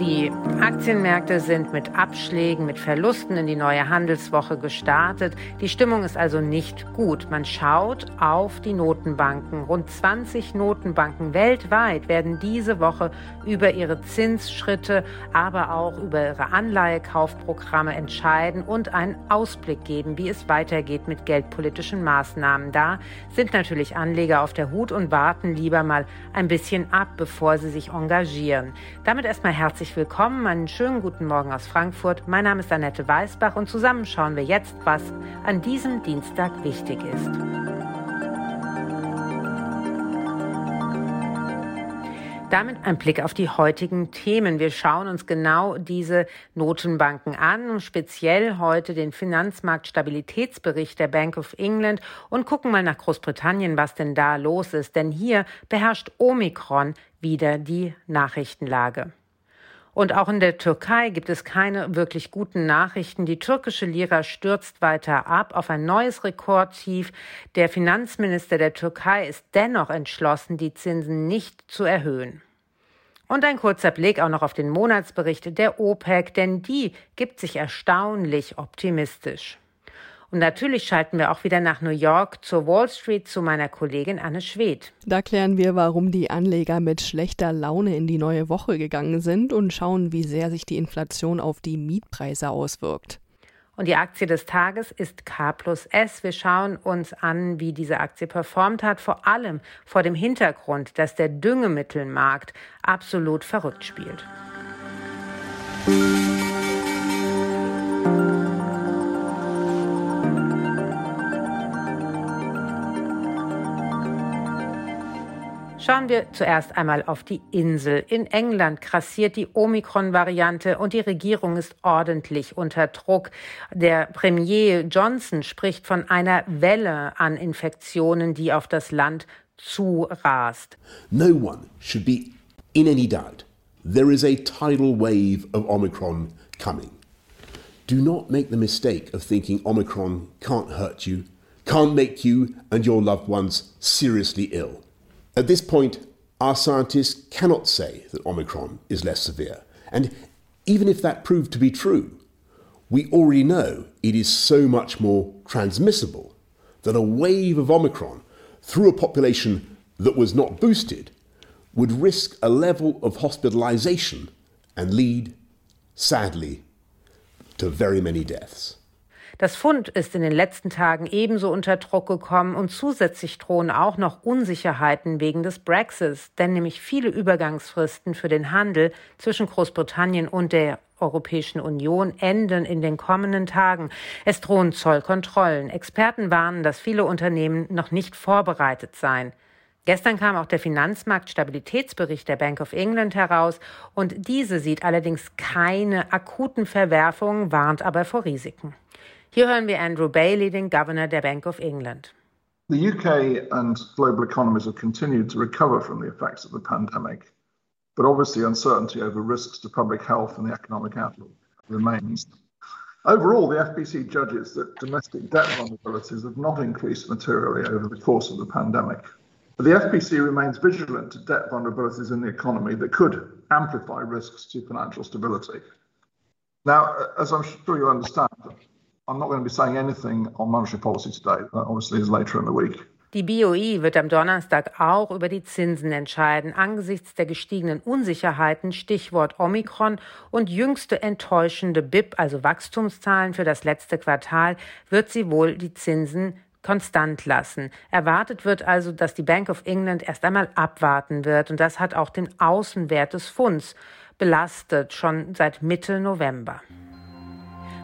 Die Aktienmärkte sind mit Abschlägen, mit Verlusten in die neue Handelswoche gestartet. Die Stimmung ist also nicht gut. Man schaut auf die Notenbanken. Rund 20 Notenbanken weltweit werden diese Woche über ihre Zinsschritte, aber auch über ihre Anleihekaufprogramme entscheiden und einen Ausblick geben, wie es weitergeht mit geldpolitischen Maßnahmen. Da sind natürlich Anleger auf der Hut und warten lieber mal ein bisschen ab, bevor sie sich engagieren. Damit erstmal herzlich herzlich willkommen. Einen schönen guten Morgen aus Frankfurt. Mein Name ist Annette Weißbach und zusammen schauen wir jetzt, was an diesem Dienstag wichtig ist. Damit ein Blick auf die heutigen Themen. Wir schauen uns genau diese Notenbanken an, speziell heute den Finanzmarktstabilitätsbericht der Bank of England und gucken mal nach Großbritannien, was denn da los ist. Denn hier beherrscht Omikron wieder die Nachrichtenlage. Und auch in der Türkei gibt es keine wirklich guten Nachrichten. Die türkische Lira stürzt weiter ab auf ein neues Rekordtief. Der Finanzminister der Türkei ist dennoch entschlossen, die Zinsen nicht zu erhöhen. Und ein kurzer Blick auch noch auf den Monatsbericht der OPEC, denn die gibt sich erstaunlich optimistisch. Und natürlich schalten wir auch wieder nach New York zur Wall Street zu meiner Kollegin Anne Schwedt. Da klären wir, warum die Anleger mit schlechter Laune in die neue Woche gegangen sind und schauen, wie sehr sich die Inflation auf die Mietpreise auswirkt. Und die Aktie des Tages ist K plus S. Wir schauen uns an, wie diese Aktie performt hat, vor allem vor dem Hintergrund, dass der Düngemittelmarkt absolut verrückt spielt. Schauen wir zuerst einmal auf die Insel. In England grassiert die Omikron-Variante und die Regierung ist ordentlich unter Druck. Der Premier Johnson spricht von einer Welle an Infektionen, die auf das Land zurast. No one should be in any doubt. There is a tidal wave of Omicron coming. Do not make the mistake of thinking Omicron can't hurt you, can't make you and your loved ones seriously ill. At this point, our scientists cannot say that Omicron is less severe. And even if that proved to be true, we already know it is so much more transmissible that a wave of Omicron through a population that was not boosted would risk a level of hospitalization and lead, sadly, to very many deaths. Das Fund ist in den letzten Tagen ebenso unter Druck gekommen und zusätzlich drohen auch noch Unsicherheiten wegen des Brexits, denn nämlich viele Übergangsfristen für den Handel zwischen Großbritannien und der Europäischen Union enden in den kommenden Tagen. Es drohen Zollkontrollen. Experten warnen, dass viele Unternehmen noch nicht vorbereitet seien. Gestern kam auch der Finanzmarktstabilitätsbericht der Bank of England heraus und diese sieht allerdings keine akuten Verwerfungen, warnt aber vor Risiken. Hier hören wir Andrew Bailey, den Governor der Bank of England. The UK and global economies have continued to recover from the effects of the pandemic, but obviously uncertainty over risks to public health and the economic outlook remains. Overall, the FBC judges that domestic debt vulnerabilities have not increased materially over the course of the pandemic. But the FBC remains vigilant to debt vulnerabilities in the economy that could amplify risks to financial stability. Now, as I'm sure you understand, I'm not going to be saying anything on monetary policy today. That obviously is later in the week. Die BOE wird am Donnerstag auch über die Zinsen entscheiden. Angesichts der gestiegenen Unsicherheiten, Stichwort Omikron und jüngste enttäuschende BIP, also Wachstumszahlen für das letzte Quartal, wird sie wohl die Zinsen konstant lassen. Erwartet wird also, dass die Bank of England erst einmal abwarten wird. Und das hat auch den Außenwert des Funds belastet, schon seit Mitte November.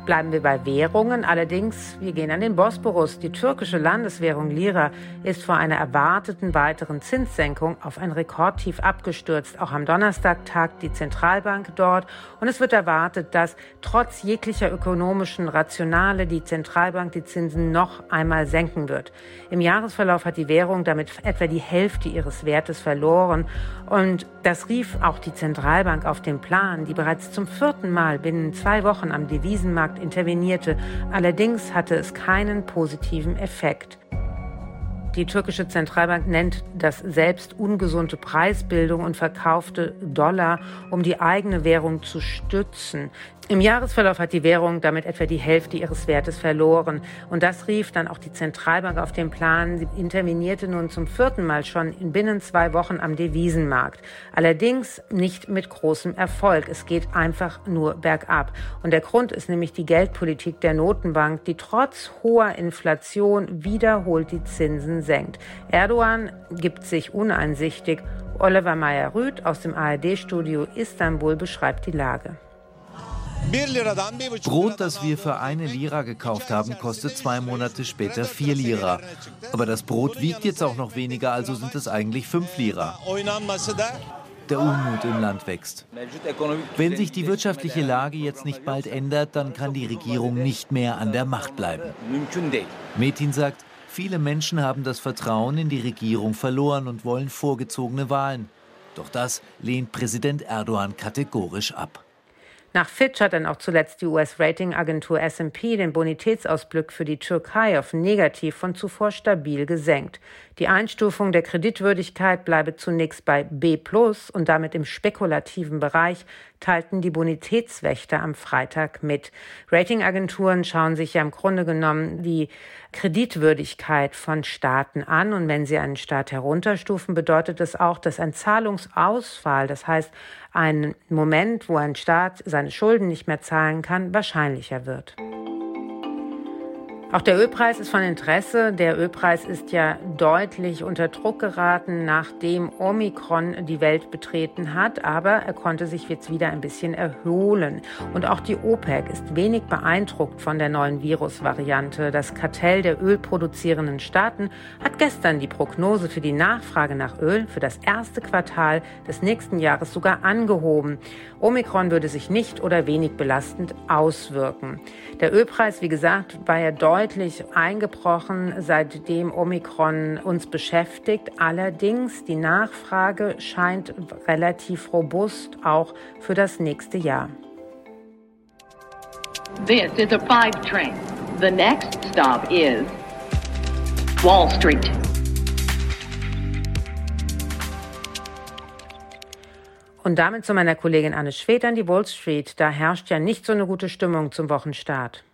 Bleiben wir bei Währungen. Allerdings, wir gehen an den Bosporus. Die türkische Landeswährung Lira ist vor einer erwarteten weiteren Zinssenkung auf ein Rekordtief abgestürzt. Auch am Donnerstag tagt die Zentralbank dort und es wird erwartet, dass trotz jeglicher ökonomischen Rationale die Zentralbank die Zinsen noch einmal senken wird. Im Jahresverlauf hat die Währung damit etwa die Hälfte ihres Wertes verloren und das rief auch die Zentralbank auf den Plan, die bereits zum vierten Mal binnen zwei Wochen am Devisenmarkt Finanzmarkt intervenierte. Allerdings hatte es keinen positiven Effekt. Die türkische Zentralbank nennt das selbst ungesunde Preisbildung und verkaufte Dollar, um die eigene Währung zu stützen. Im Jahresverlauf hat die Währung damit etwa die Hälfte ihres Wertes verloren. Und das rief dann auch die Zentralbank auf den Plan. Sie intervenierte nun zum vierten Mal schon in binnen zwei Wochen am Devisenmarkt. Allerdings nicht mit großem Erfolg. Es geht einfach nur bergab. Und der Grund ist nämlich die Geldpolitik der Notenbank, die trotz hoher Inflation wiederholt die Zinsen senkt. Erdogan gibt sich uneinsichtig. Oliver Meyer-Rüth aus dem ARD-Studio Istanbul beschreibt die Lage. Brot, das wir für eine Lira gekauft haben, kostet zwei Monate später vier Lira. Aber das Brot wiegt jetzt auch noch weniger, also sind es eigentlich fünf Lira. Der Unmut im Land wächst. Wenn sich die wirtschaftliche Lage jetzt nicht bald ändert, dann kann die Regierung nicht mehr an der Macht bleiben. Metin sagt, viele Menschen haben das Vertrauen in die Regierung verloren und wollen vorgezogene Wahlen. Doch das lehnt Präsident Erdogan kategorisch ab. Nach Fitch hat dann auch zuletzt die US-Ratingagentur S&P den Bonitätsausblick für die Türkei auf negativ von zuvor stabil gesenkt. Die Einstufung der Kreditwürdigkeit bleibe zunächst bei B+ und damit im spekulativen Bereich, teilten die Bonitätswächter am Freitag mit. Ratingagenturen schauen sich ja im Grunde genommen die Kreditwürdigkeit von Staaten an und wenn sie einen Staat herunterstufen, bedeutet das auch, dass ein Zahlungsausfall, das heißt ein Moment, wo ein Staat seine Schulden nicht mehr zahlen kann, wahrscheinlicher wird. Auch der Ölpreis ist von Interesse. Der Ölpreis ist ja deutlich unter Druck geraten, nachdem Omikron die Welt betreten hat. Aber er konnte sich jetzt wieder ein bisschen erholen. Und auch die OPEC ist wenig beeindruckt von der neuen Virusvariante. Das Kartell der ölproduzierenden Staaten hat gestern die Prognose für die Nachfrage nach Öl für das erste Quartal des nächsten Jahres sogar angehoben. Omikron würde sich nicht oder wenig belastend auswirken. Der Ölpreis, wie gesagt, war ja deutlich eingebrochen, seitdem Omikron uns beschäftigt. Allerdings, die Nachfrage scheint relativ robust auch für das nächste Jahr. This is a five train. The next stop is Wall Street. Und damit zu meiner Kollegin Anne Schwed an die Wall Street. Da herrscht ja nicht so eine gute Stimmung zum Wochenstart.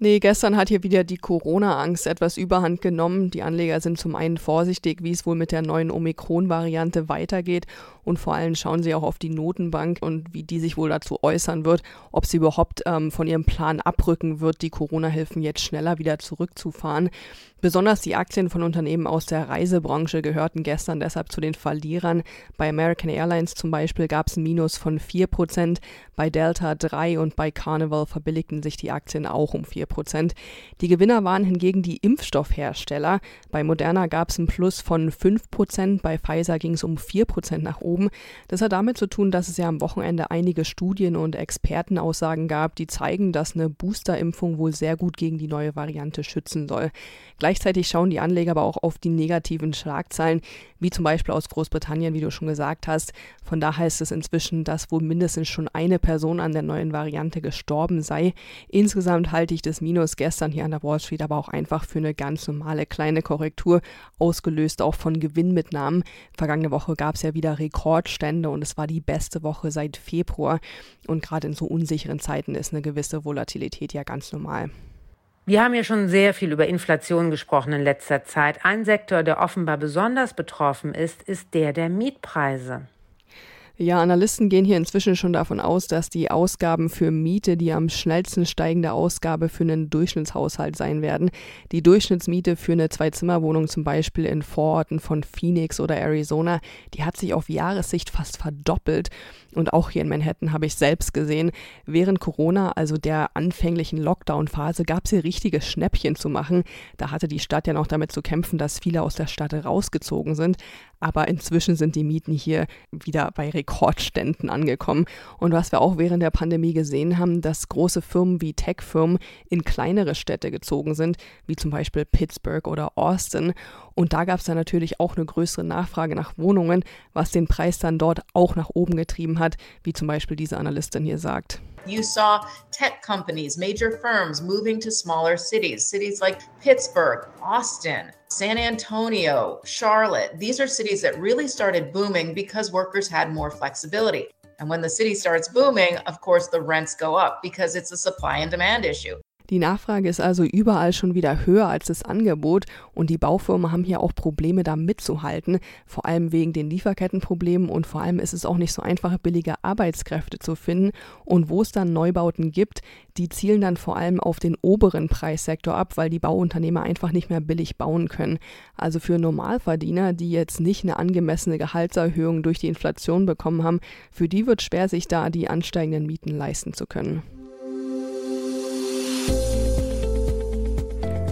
Nee, gestern hat hier wieder die Corona-Angst etwas überhand genommen. Die Anleger sind zum einen vorsichtig, wie es wohl mit der neuen Omikron-Variante weitergeht. Und vor allem schauen sie auch auf die Notenbank und wie die sich wohl dazu äußern wird, ob sie überhaupt ähm, von ihrem Plan abrücken wird, die Corona-Hilfen jetzt schneller wieder zurückzufahren. Besonders die Aktien von Unternehmen aus der Reisebranche gehörten gestern deshalb zu den Verlierern. Bei American Airlines zum Beispiel gab es ein Minus von 4%, bei Delta 3 und bei Carnival verbilligten sich die Aktien auch um 4%. Die Gewinner waren hingegen die Impfstoffhersteller. Bei Moderna gab es ein Plus von 5%, bei Pfizer ging es um 4% nach oben. Das hat damit zu tun, dass es ja am Wochenende einige Studien und Expertenaussagen gab, die zeigen, dass eine Boosterimpfung wohl sehr gut gegen die neue Variante schützen soll. Gleichzeitig schauen die Anleger aber auch auf die negativen Schlagzeilen, wie zum Beispiel aus Großbritannien, wie du schon gesagt hast. Von da heißt es inzwischen, dass wohl mindestens schon eine Person an der neuen Variante gestorben sei. Insgesamt halte ich das Minus gestern hier an der Wall Street aber auch einfach für eine ganz normale kleine Korrektur, ausgelöst auch von Gewinnmitnahmen. Vergangene Woche gab es ja wieder Rekordstände und es war die beste Woche seit Februar. Und gerade in so unsicheren Zeiten ist eine gewisse Volatilität ja ganz normal. Wir haben ja schon sehr viel über Inflation gesprochen in letzter Zeit. Ein Sektor, der offenbar besonders betroffen ist, ist der der Mietpreise. Ja, Analysten gehen hier inzwischen schon davon aus, dass die Ausgaben für Miete die am schnellsten steigende Ausgabe für einen Durchschnittshaushalt sein werden. Die Durchschnittsmiete für eine Zwei-Zimmer-Wohnung zum Beispiel in Vororten von Phoenix oder Arizona, die hat sich auf Jahressicht fast verdoppelt. Und auch hier in Manhattan habe ich selbst gesehen, während Corona, also der anfänglichen Lockdown-Phase, gab es hier richtige Schnäppchen zu machen. Da hatte die Stadt ja noch damit zu kämpfen, dass viele aus der Stadt rausgezogen sind. Aber inzwischen sind die Mieten hier wieder bei Rekordständen angekommen. Und was wir auch während der Pandemie gesehen haben, dass große Firmen wie Tech-Firmen in kleinere Städte gezogen sind, wie zum Beispiel Pittsburgh oder Austin. Und da gab es dann natürlich auch eine größere Nachfrage nach Wohnungen, was den Preis dann dort auch nach oben getrieben hat hat, wie zum Beispiel diese Analystin hier sagt. You saw tech companies, major firms moving to smaller cities, cities like Pittsburgh, Austin, San Antonio, Charlotte. These are cities that really started booming because workers had more flexibility. And when the city starts booming, of course, the rents go up because it's a supply and demand issue. Die Nachfrage ist also überall schon wieder höher als das Angebot und die Baufirmen haben hier auch Probleme, da mitzuhalten, vor allem wegen den Lieferkettenproblemen und vor allem ist es auch nicht so einfach, billige Arbeitskräfte zu finden. Und wo es dann Neubauten gibt, die zielen dann vor allem auf den oberen Preissektor ab, weil die Bauunternehmer einfach nicht mehr billig bauen können. Also für Normalverdiener, die jetzt nicht eine angemessene Gehaltserhöhung durch die Inflation bekommen haben, für die wird schwer, sich da die ansteigenden Mieten leisten zu können.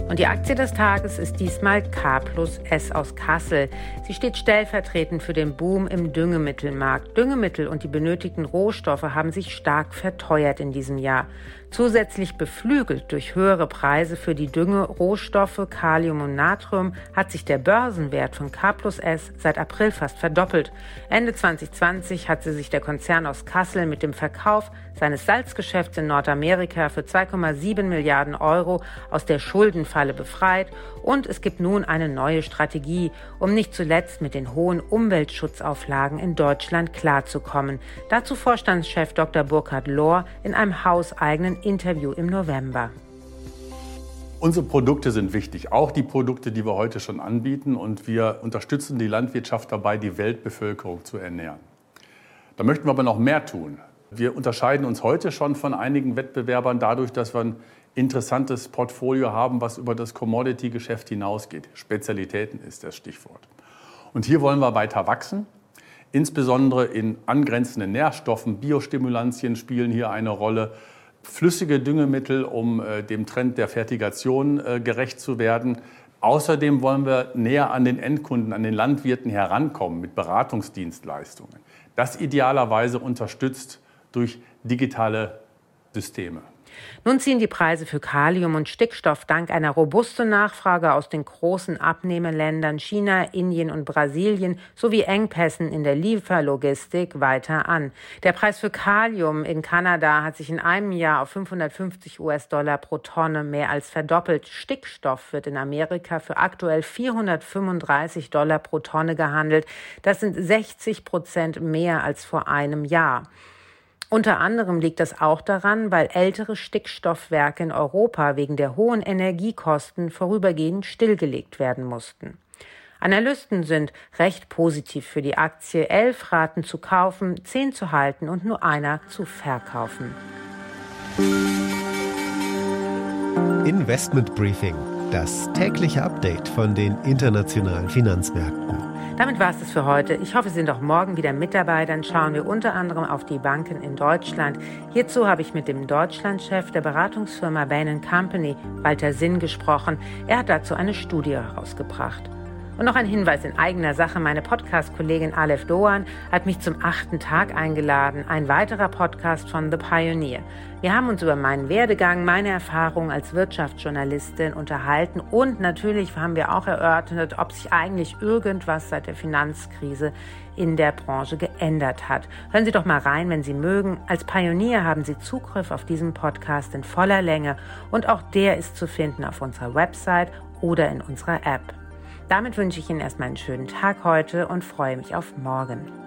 Und die Aktie des Tages ist diesmal K plus S aus Kassel. Sie steht stellvertretend für den Boom im Düngemittelmarkt. Düngemittel und die benötigten Rohstoffe haben sich stark verteuert in diesem Jahr. Zusätzlich beflügelt durch höhere Preise für die Dünge, Rohstoffe, Kalium und Natrium hat sich der Börsenwert von K plus S seit April fast verdoppelt. Ende 2020 hatte sich der Konzern aus Kassel mit dem Verkauf seines Salzgeschäfts in Nordamerika für 2,7 Milliarden Euro aus der Schuldenfalle befreit und es gibt nun eine neue Strategie, um nicht zuletzt mit den hohen Umweltschutzauflagen in Deutschland klarzukommen. Dazu Vorstandschef Dr. Burkhard Lohr in einem hauseigenen Interview im November. Unsere Produkte sind wichtig, auch die Produkte, die wir heute schon anbieten. Und wir unterstützen die Landwirtschaft dabei, die Weltbevölkerung zu ernähren. Da möchten wir aber noch mehr tun. Wir unterscheiden uns heute schon von einigen Wettbewerbern dadurch, dass wir interessantes Portfolio haben, was über das Commodity-Geschäft hinausgeht. Spezialitäten ist das Stichwort. Und hier wollen wir weiter wachsen. Insbesondere in angrenzenden Nährstoffen, Biostimulantien spielen hier eine Rolle. Flüssige Düngemittel, um äh, dem Trend der Fertigation äh, gerecht zu werden. Außerdem wollen wir näher an den Endkunden, an den Landwirten herankommen mit Beratungsdienstleistungen. Das idealerweise unterstützt durch digitale Systeme. Nun ziehen die Preise für Kalium und Stickstoff dank einer robusten Nachfrage aus den großen Abnehmerländern China, Indien und Brasilien sowie Engpässen in der Lieferlogistik weiter an. Der Preis für Kalium in Kanada hat sich in einem Jahr auf 550 US-Dollar pro Tonne mehr als verdoppelt. Stickstoff wird in Amerika für aktuell 435 Dollar pro Tonne gehandelt. Das sind 60 Prozent mehr als vor einem Jahr. Unter anderem liegt das auch daran, weil ältere Stickstoffwerke in Europa wegen der hohen Energiekosten vorübergehend stillgelegt werden mussten. Analysten sind recht positiv für die Aktie. Elf raten zu kaufen, zehn zu halten und nur einer zu verkaufen. Investment Briefing, das tägliche Update von den internationalen Finanzmärkten. Damit war es das für heute. Ich hoffe, Sie sind auch morgen wieder mit dabei. Dann schauen wir unter anderem auf die Banken in Deutschland. Hierzu habe ich mit dem Deutschlandchef der Beratungsfirma Bain Company, Walter Sinn, gesprochen. Er hat dazu eine Studie herausgebracht. Und noch ein Hinweis in eigener Sache. Meine Podcast-Kollegin Aleph Doan hat mich zum achten Tag eingeladen. Ein weiterer Podcast von The Pioneer. Wir haben uns über meinen Werdegang, meine Erfahrungen als Wirtschaftsjournalistin unterhalten und natürlich haben wir auch erörtert, ob sich eigentlich irgendwas seit der Finanzkrise in der Branche geändert hat. Hören Sie doch mal rein, wenn Sie mögen. Als Pionier haben Sie Zugriff auf diesen Podcast in voller Länge und auch der ist zu finden auf unserer Website oder in unserer App. Damit wünsche ich Ihnen erstmal einen schönen Tag heute und freue mich auf morgen.